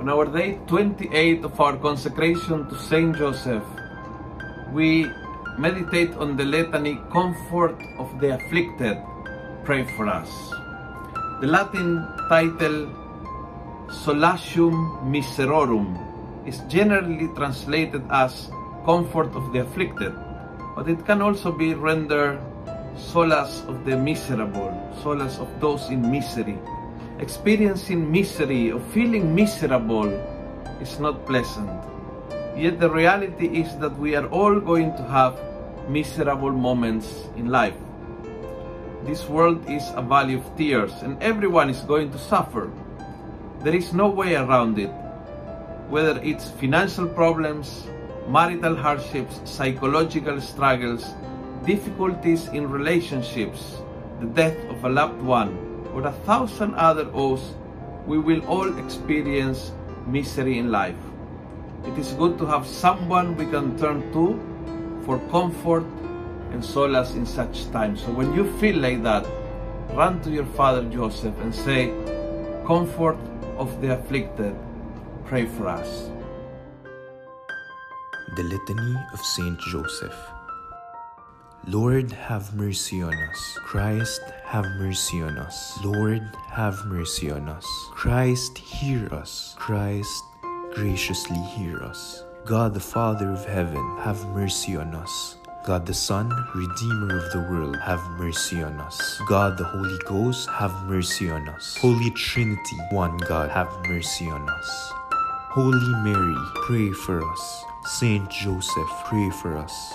On our day 28 of our consecration to Saint Joseph, we meditate on the litany Comfort of the Afflicted. Pray for us. The Latin title Solatium Miserorum is generally translated as Comfort of the Afflicted, but it can also be rendered Solace of the Miserable, solace of those in misery. Experiencing misery or feeling miserable is not pleasant. Yet the reality is that we are all going to have miserable moments in life. This world is a valley of tears and everyone is going to suffer. There is no way around it. Whether it's financial problems, marital hardships, psychological struggles, difficulties in relationships, the death of a loved one, or a thousand other oaths, we will all experience misery in life. It is good to have someone we can turn to for comfort and solace in such times. So when you feel like that, run to your father Joseph and say, Comfort of the afflicted, pray for us. The Litany of Saint Joseph. Lord, have mercy on us. Christ, have mercy on us. Lord, have mercy on us. Christ, hear us. Christ, graciously hear us. God the Father of heaven, have mercy on us. God the Son, Redeemer of the world, have mercy on us. God the Holy Ghost, have mercy on us. Holy Trinity, one God, have mercy on us. Holy Mary, pray for us. Saint Joseph, pray for us.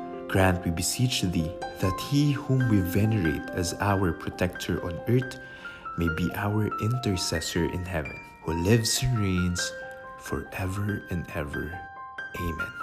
Grant, we beseech thee, that he whom we venerate as our protector on earth may be our intercessor in heaven, who lives and reigns forever and ever. Amen.